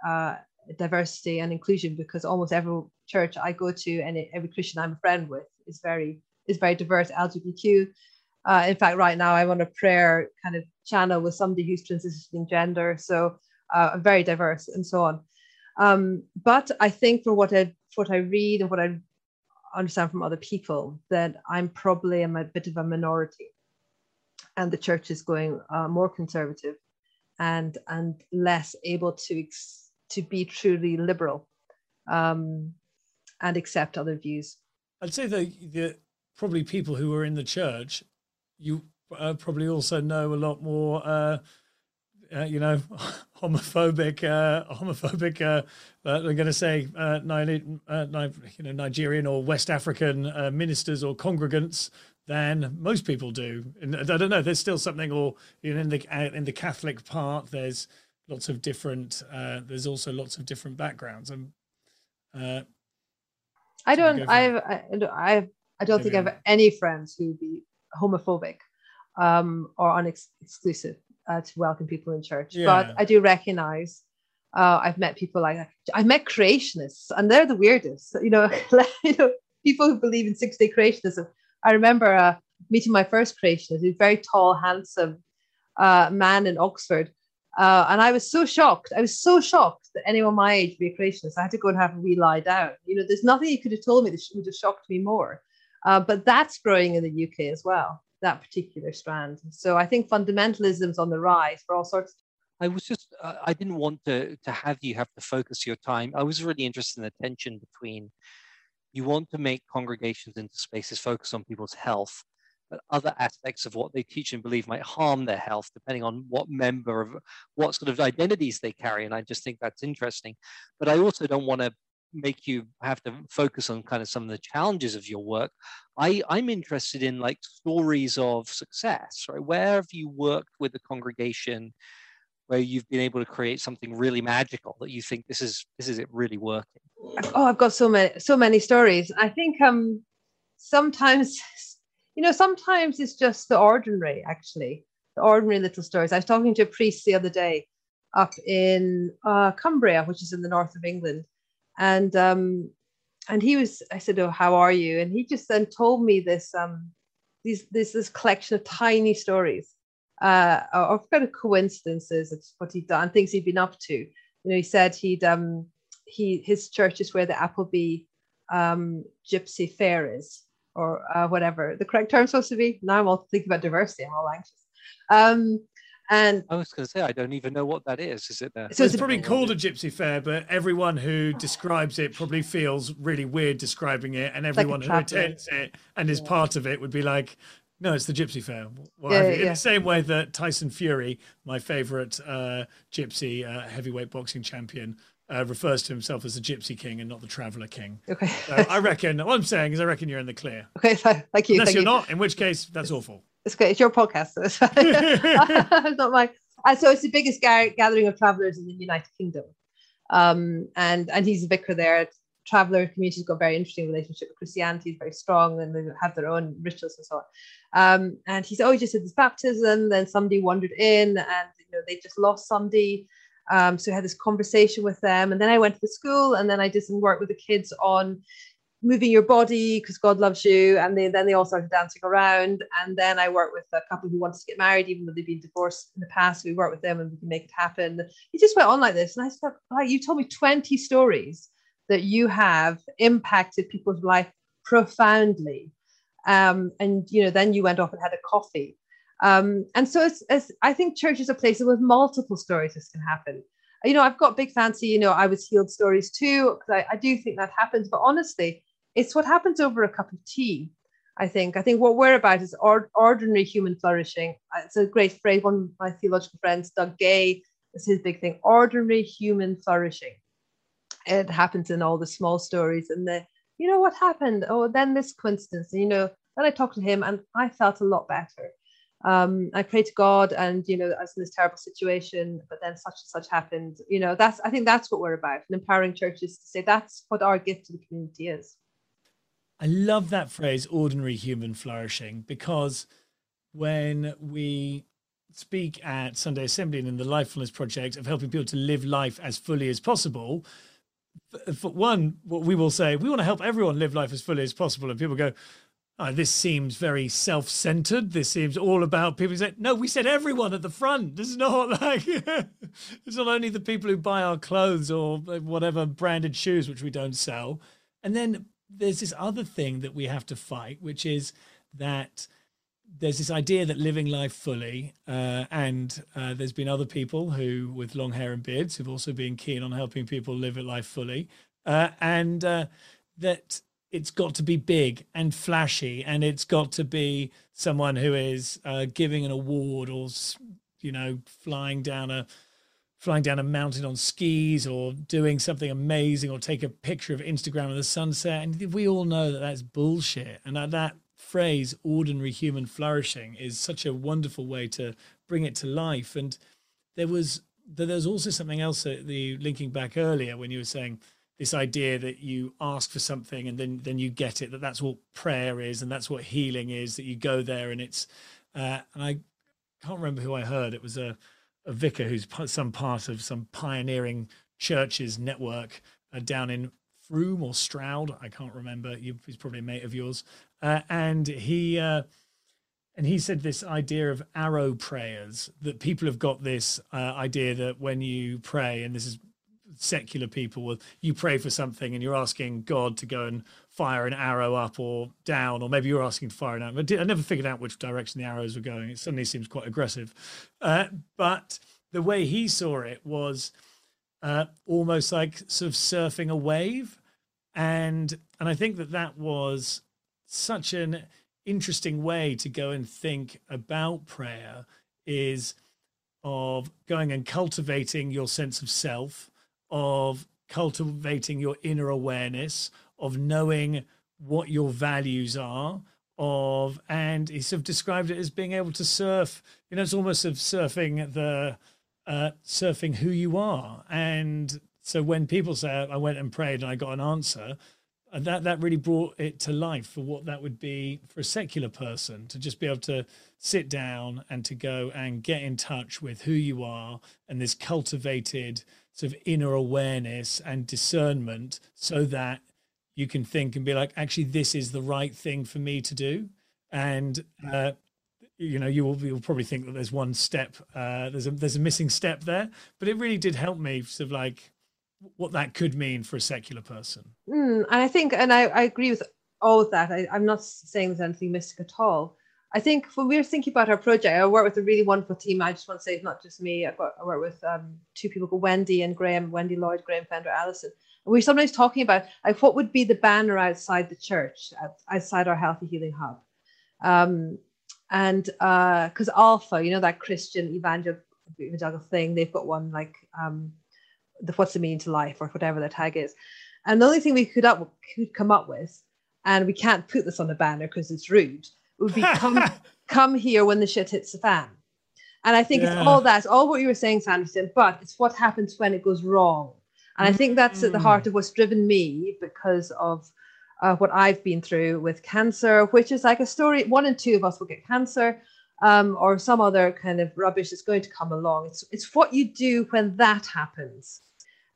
uh, diversity and inclusion because almost every church I go to and every Christian I'm a friend with is very is very diverse LGBTQ. Uh, in fact, right now I'm on a prayer kind of channel with somebody who's transitioning gender, so uh, very diverse and so on. Um, but I think for what I what I read and what I understand from other people, that I'm probably a bit of a minority and the church is going uh, more conservative and and less able to to be truly liberal um, and accept other views. I'd say that the probably people who are in the church, you uh, probably also know a lot more. Uh, uh, you know, homophobic, uh, homophobic. Uh, uh, I'm going to say, uh, uh you know, Nigerian or West African uh, ministers or congregants than most people do. And I don't know. There's still something, or you know, in the in the Catholic part, there's lots of different. Uh, there's also lots of different backgrounds. And uh, I don't. I've. I, I've. Don't think I have any friends who would be homophobic um, or unexclusive uh, to welcome people in church. Yeah. But I do recognize. Uh, I've met people like I've met creationists, and they're the weirdest. You know, you know, people who believe in six day creationism I remember uh, meeting my first creationist, a very tall, handsome uh, man in Oxford. Uh, and I was so shocked. I was so shocked that anyone my age would be a creationist. I had to go and have a wee lie down. You know, there's nothing you could have told me that would have shocked me more. Uh, but that's growing in the UK as well, that particular strand. So I think fundamentalism's on the rise for all sorts. I was just, uh, I didn't want to, to have you have to focus your time. I was really interested in the tension between you want to make congregations into spaces focused on people's health but other aspects of what they teach and believe might harm their health, depending on what member of what sort of identities they carry. And I just think that's interesting. But I also don't want to make you have to focus on kind of some of the challenges of your work. I, I'm interested in like stories of success, right? Where have you worked with a congregation where you've been able to create something really magical that you think this is this is it really working? Oh, I've got so many so many stories. I think um sometimes you know sometimes it's just the ordinary actually the ordinary little stories. I was talking to a priest the other day up in uh, Cumbria, which is in the north of England, and um, and he was. I said, "Oh, how are you?" And he just then told me this um, these this this collection of tiny stories uh, of kind of coincidences of what he'd done, things he'd been up to. You know, he said he'd um, he his church is where the Appleby um, Gypsy Fair is, or uh, whatever the correct term supposed to be. Now I'm all thinking about diversity. I'm all anxious. Um, and I was going to say, I don't even know what that is. Is it there? So it's, it's probably called a gypsy fair, but everyone who describes it probably feels really weird describing it, and everyone like who attends it and is yeah. part of it would be like, no, it's the Gypsy Fair. Well, yeah, yeah, In the same way that Tyson Fury, my favorite uh, gypsy uh, heavyweight boxing champion, uh, refers to himself as the Gypsy King and not the Traveller King. Okay. So I reckon, what I'm saying is, I reckon you're in the clear. Okay, thank you. Unless thank you're you. not, in which case, that's awful. It's great. It's your podcast. So it's, it's not mine. Uh, so it's the biggest ga- gathering of travelers in the United Kingdom. Um, and and he's a vicar there. Traveler community's got a very interesting relationship with Christianity, is very strong, and they have their own rituals and so on. Um, and he said, "Oh, he just did this baptism. Then somebody wandered in, and you know they just lost somebody. Um, so I had this conversation with them, and then I went to the school, and then I did some work with the kids on moving your body because God loves you. And they, then they all started dancing around. And then I worked with a couple who wanted to get married, even though they've been divorced in the past. We worked with them and we can make it happen. It just went on like this. And I thought, oh, you told me 20 stories that you have impacted people's life profoundly. Um, and you know, then you went off and had a coffee. Um, and so it's, it's, I think church is a place with multiple stories this can happen. You know, I've got big fancy, you know, I was healed stories too, because I, I do think that happens. But honestly, it's what happens over a cup of tea. I think. I think what we're about is or, ordinary human flourishing. Uh, it's a great phrase. One of my theological friends, Doug Gay, is his big thing. Ordinary human flourishing. It happens in all the small stories and the, you know, what happened? Oh, then this coincidence. And, you know, then I talked to him and I felt a lot better. Um, I prayed to God and, you know, I was in this terrible situation, but then such and such happened. You know, that's, I think that's what we're about. And empowering churches to say that's what our gift to the community is. I love that phrase, ordinary human flourishing, because when we speak at Sunday Assembly and in the Lifefulness Project of helping people to live life as fully as possible, for one, what we will say, we want to help everyone live life as fully as possible. And people go, oh, this seems very self centered. This seems all about people say, no, we said everyone at the front. This is not like, it's not only the people who buy our clothes or whatever branded shoes, which we don't sell. And then there's this other thing that we have to fight, which is that there's this idea that living life fully, uh, and uh, there's been other people who, with long hair and beards, who've also been keen on helping people live life fully, uh, and uh, that it's got to be big and flashy, and it's got to be someone who is uh, giving an award or, you know, flying down a flying down a mountain on skis or doing something amazing or take a picture of Instagram of the sunset. And we all know that that's bullshit. And that, phrase, ordinary human flourishing, is such a wonderful way to bring it to life. And there was there's also something else that the linking back earlier when you were saying this idea that you ask for something and then then you get it that that's what prayer is and that's what healing is that you go there and it's uh, and I can't remember who I heard it was a a vicar who's some part of some pioneering churches network uh, down in Frome or Stroud. I can't remember. He's probably a mate of yours. Uh, and he uh, and he said this idea of arrow prayers that people have got this uh, idea that when you pray, and this is secular people, will you pray for something and you're asking God to go and fire an arrow up or down, or maybe you're asking to fire an arrow. I never figured out which direction the arrows were going. It suddenly seems quite aggressive. Uh, but the way he saw it was uh, almost like sort of surfing a wave, and and I think that that was such an interesting way to go and think about prayer is of going and cultivating your sense of self, of cultivating your inner awareness, of knowing what your values are, of and he sort of described it as being able to surf. You know, it's almost of surfing the uh, surfing who you are. And so when people say I went and prayed and I got an answer, and that that really brought it to life for what that would be for a secular person to just be able to sit down and to go and get in touch with who you are and this cultivated sort of inner awareness and discernment so that you can think and be like actually this is the right thing for me to do and uh, you know you will you'll probably think that there's one step uh, there's a there's a missing step there but it really did help me sort of like what that could mean for a secular person. Mm, and I think, and I, I agree with all of that. I, am not saying there's anything mystic at all. I think when we are thinking about our project, I work with a really wonderful team. I just want to say it's not just me. I've got, I work with um, two people called Wendy and Graham, Wendy Lloyd, Graham Fender, Allison. And we're sometimes talking about like what would be the banner outside the church, outside our Healthy Healing Hub. Um, and because uh, Alpha, you know, that Christian evangelical, evangelical thing, they've got one like um, the what's the meaning to life or whatever the tag is. And the only thing we could up could come up with, and we can't put this on a banner because it's rude, would be come come here when the shit hits the fan. And I think yeah. it's all that, all what you were saying, Sanderson, but it's what happens when it goes wrong. And I think that's mm. at the heart of what's driven me because of uh, what I've been through with cancer, which is like a story. One in two of us will get cancer, um, or some other kind of rubbish that's going to come along. It's it's what you do when that happens.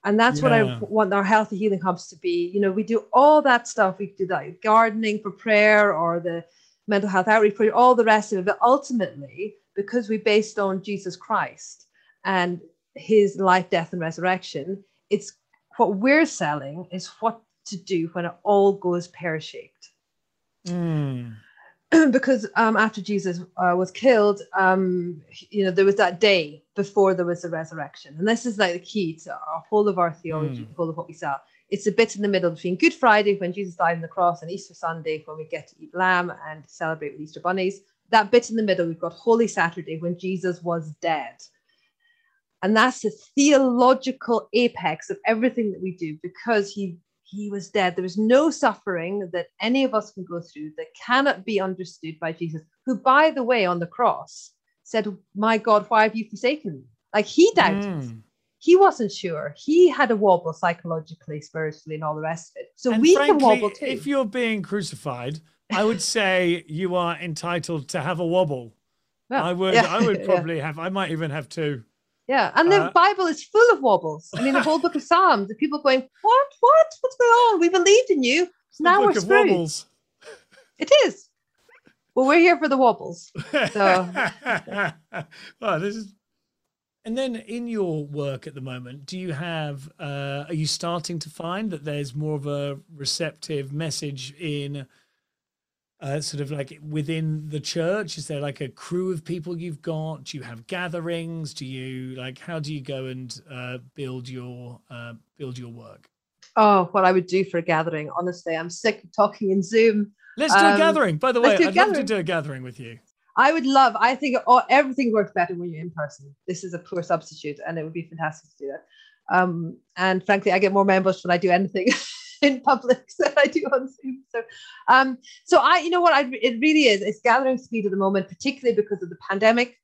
And that's yeah. what I want our healthy healing hubs to be. You know, we do all that stuff. We do that gardening for prayer or the mental health outreach for all the rest of it. But ultimately, because we based on Jesus Christ and his life, death, and resurrection, it's what we're selling is what to do when it all goes pear-shaped. Mm. because um, after Jesus uh, was killed, um, you know, there was that day before there was the resurrection. And this is like the key to our whole of our theology, mm. whole of what we sell. It's a bit in the middle between Good Friday, when Jesus died on the cross, and Easter Sunday, when we get to eat lamb and celebrate with Easter bunnies. That bit in the middle, we've got Holy Saturday, when Jesus was dead. And that's the theological apex of everything that we do because he he was dead. There is no suffering that any of us can go through that cannot be understood by Jesus, who, by the way, on the cross said, My God, why have you forsaken me? Like he doubted. Mm. He wasn't sure. He had a wobble psychologically, spiritually, and all the rest of it. So and we frankly, can wobble too. If you're being crucified, I would say you are entitled to have a wobble. Well, I would. Yeah. I would probably yeah. have. I might even have two. Yeah, and the uh, Bible is full of wobbles. I mean, the whole book of Psalms. The people going, "What? What? What's going on? We believed in you. Now we're screwed." Wobbles. It is. Well, we're here for the wobbles. So, oh, this is. And then, in your work at the moment, do you have? Uh, are you starting to find that there's more of a receptive message in? uh, sort of like within the church? Is there like a crew of people you've got? Do you have gatherings? Do you like how do you go and uh, build your uh, build your work? Oh, what I would do for a gathering. Honestly, I'm sick of talking in Zoom. Let's do um, a gathering. By the way, I'd love to do a gathering with you. I would love. I think all, everything works better when you're in person. This is a poor substitute, and it would be fantastic to do that. Um, and frankly, I get more members when I do anything in public than I do on Zoom. So, um, so I, you know what, I, it really is. It's gathering speed at the moment, particularly because of the pandemic.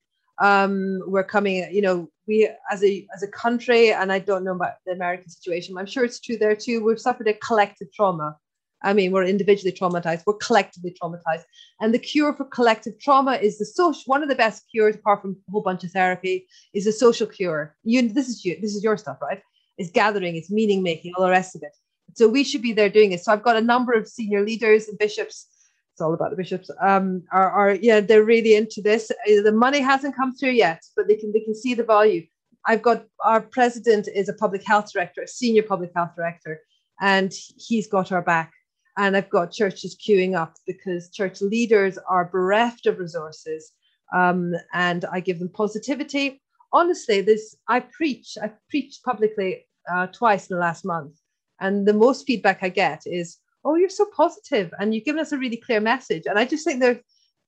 Um, we're coming, you know, we as a as a country, and I don't know about the American situation. I'm sure it's true there too. We've suffered a collective trauma. I mean, we're individually traumatized, we're collectively traumatized. And the cure for collective trauma is the social, one of the best cures, apart from a whole bunch of therapy, is a social cure. You, this is you, this is your stuff, right? It's gathering, it's meaning making, all the rest of it. So we should be there doing it. So I've got a number of senior leaders and bishops. It's all about the bishops. Um, are, are yeah, they're really into this. Uh, the money hasn't come through yet, but they can they can see the value. I've got our president is a public health director, a senior public health director, and he's got our back. And I've got churches queuing up because church leaders are bereft of resources. Um, and I give them positivity. Honestly, this I preach. I preached publicly uh, twice in the last month, and the most feedback I get is, oh, you're so positive and you've given us a really clear message. And I just think there's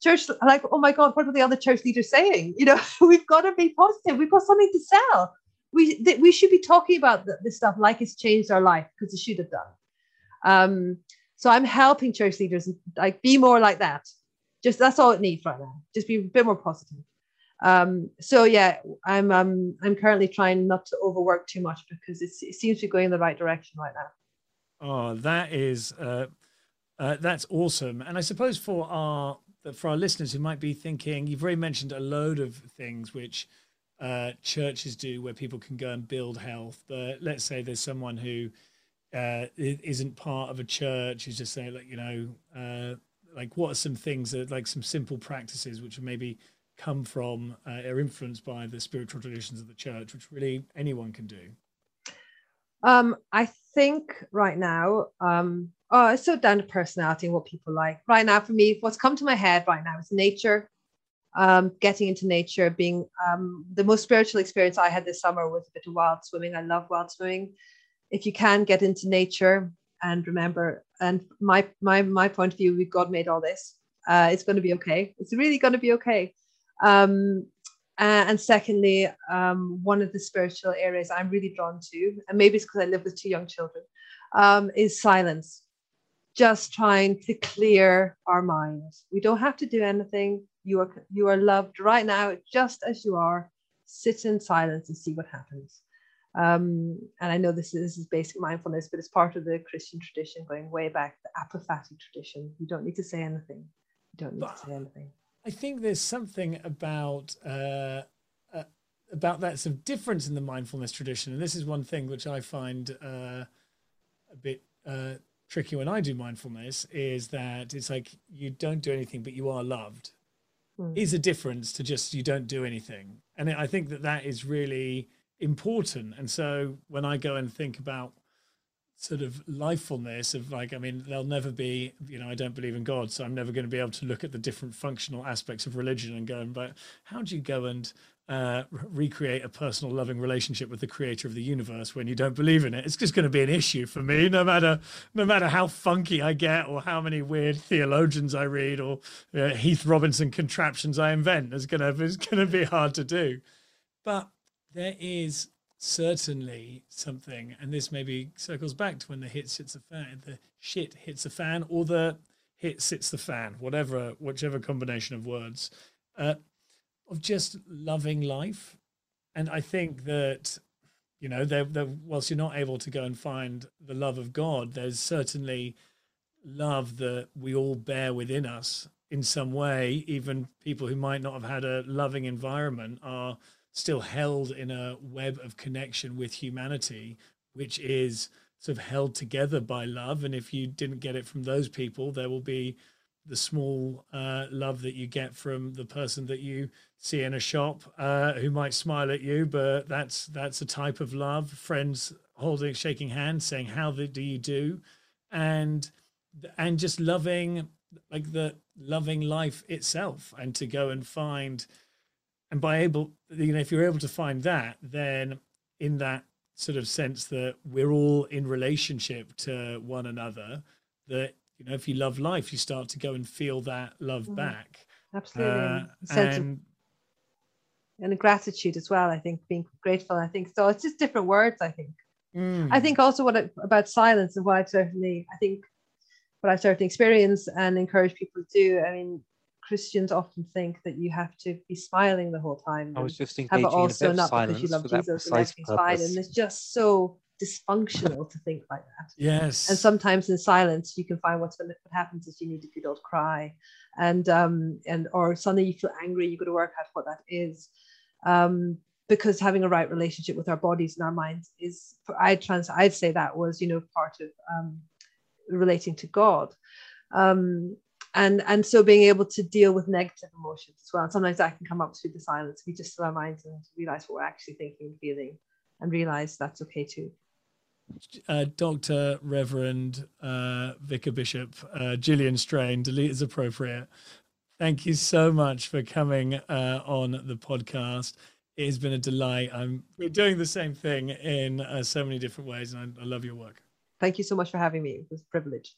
church like, oh my God, what are the other church leaders saying? You know, we've got to be positive. We've got something to sell. We th- we should be talking about this stuff like it's changed our life because it should have done. Um, so I'm helping church leaders like be more like that. Just that's all it needs right now. Just be a bit more positive. Um, so yeah, I'm um, I'm currently trying not to overwork too much because it seems to be going in the right direction right now. Oh, that is uh, uh, that's awesome. And I suppose for our for our listeners who might be thinking, you've already mentioned a load of things which uh, churches do where people can go and build health. But let's say there's someone who uh, isn't part of a church who's just saying, like, you know, uh, like what are some things that like some simple practices which maybe come from uh, influenced by the spiritual traditions of the church, which really anyone can do? Um, I think right now, um, oh, it's so down to personality and what people like. Right now, for me, what's come to my head right now is nature. Um, getting into nature, being um, the most spiritual experience I had this summer was a bit of wild swimming. I love wild swimming. If you can get into nature and remember, and my my my point of view, God made all this. Uh, it's going to be okay. It's really going to be okay. Um, and secondly, um, one of the spiritual areas I'm really drawn to, and maybe it's because I live with two young children, um, is silence. Just trying to clear our minds. We don't have to do anything. You are you are loved right now, just as you are. Sit in silence and see what happens. Um, and I know this is, this is basic mindfulness, but it's part of the Christian tradition going way back, the apophatic tradition. You don't need to say anything. You don't need but, to say anything. I think there's something about uh, uh, about that sort of difference in the mindfulness tradition, and this is one thing which I find uh, a bit uh, tricky when I do mindfulness is that it's like you don't do anything, but you are loved. Mm. Is a difference to just you don't do anything, and I think that that is really important. And so when I go and think about sort of lifefulness of like i mean there'll never be you know i don't believe in god so i'm never going to be able to look at the different functional aspects of religion and go but how do you go and uh, recreate a personal loving relationship with the creator of the universe when you don't believe in it? It's just going to be an issue for me no matter no matter how funky i get or how many weird theologians i read or uh, heath robinson contraptions i invent. It's going to it's going to be hard to do. But there is certainly something, and this maybe circles back to when the hit hits the fan, the shit hits the fan, or the hit sits the fan, whatever, whichever combination of words, uh, of just loving life. And I think that, you know, they're, they're, whilst you're not able to go and find the love of God, there's certainly love that we all bear within us in some way. Even people who might not have had a loving environment are still held in a web of connection with humanity, which is sort of held together by love. And if you didn't get it from those people, there will be the small uh, love that you get from the person that you see in a shop uh, who might smile at you, but that's that's a type of love. Friends holding, shaking hands, saying how do you do, and and just loving like the loving life itself, and to go and find and by able you know if you're able to find that then in that sort of sense that we're all in relationship to one another that you know if you love life you start to go and feel that love mm-hmm. back absolutely uh, and, and a gratitude as well i think being grateful i think so it's just different words i think mm. i think also what I, about silence and what i've certainly i think what i've certainly experienced and encourage people to do i mean Christians often think that you have to be smiling the whole time. I was just engaging have it also in a bit not because you love Jesus and everything's fine. And it's just so dysfunctional to think like that. Yes. And sometimes in silence you can find what's what happens is you need a good old cry. And um and or suddenly you feel angry, you got to work out what that is. Um because having a right relationship with our bodies and our minds is I'd trans I'd say that was, you know, part of um relating to God. Um and and so being able to deal with negative emotions as well. And sometimes that can come up through the silence. We just still our minds and realize what we're actually thinking and feeling, and realize that's okay too. Uh, Dr. Reverend uh, Vicar Bishop uh, Gillian Straine, delete is appropriate. Thank you so much for coming uh, on the podcast. It has been a delight. I'm we're doing the same thing in uh, so many different ways, and I, I love your work. Thank you so much for having me. It was a privilege.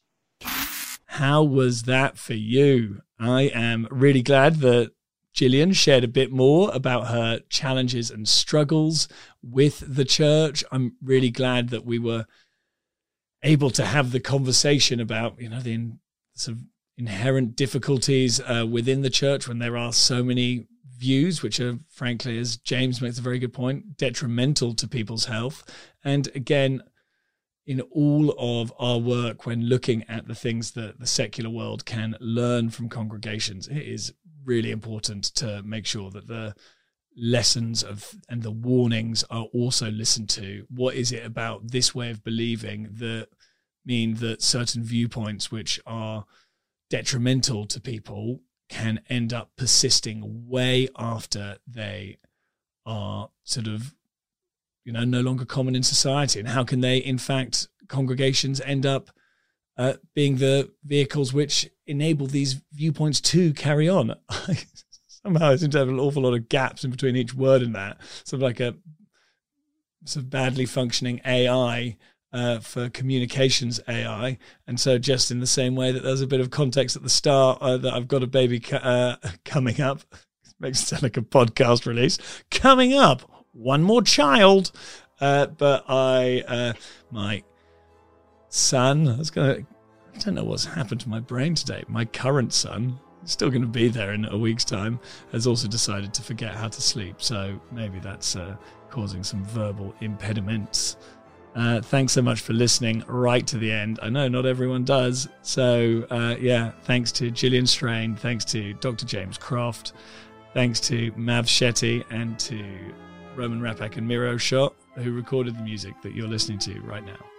How was that for you? I am really glad that Gillian shared a bit more about her challenges and struggles with the church. I'm really glad that we were able to have the conversation about, you know, the in, sort of inherent difficulties uh, within the church when there are so many views, which are, frankly, as James makes a very good point, detrimental to people's health. And again, in all of our work, when looking at the things that the secular world can learn from congregations, it is really important to make sure that the lessons of and the warnings are also listened to. What is it about this way of believing that mean that certain viewpoints which are detrimental to people can end up persisting way after they are sort of you know no longer common in society and how can they in fact congregations end up uh, being the vehicles which enable these viewpoints to carry on somehow I seem to have an awful lot of gaps in between each word in that sort of like a sort of badly functioning AI uh, for communications AI. And so, just in the same way that there's a bit of context at the start uh, that I've got a baby uh, coming up, makes it sound like a podcast release coming up. One more child, uh, but I, uh, my son, I was gonna. I don't know what's happened to my brain today. My current son, still going to be there in a week's time, has also decided to forget how to sleep. So maybe that's uh, causing some verbal impediments. Uh, thanks so much for listening right to the end. I know not everyone does. So, uh, yeah, thanks to Gillian Straine, thanks to Dr. James Croft, thanks to Mav Shetty, and to Roman Rappak and Miro Shot, who recorded the music that you're listening to right now.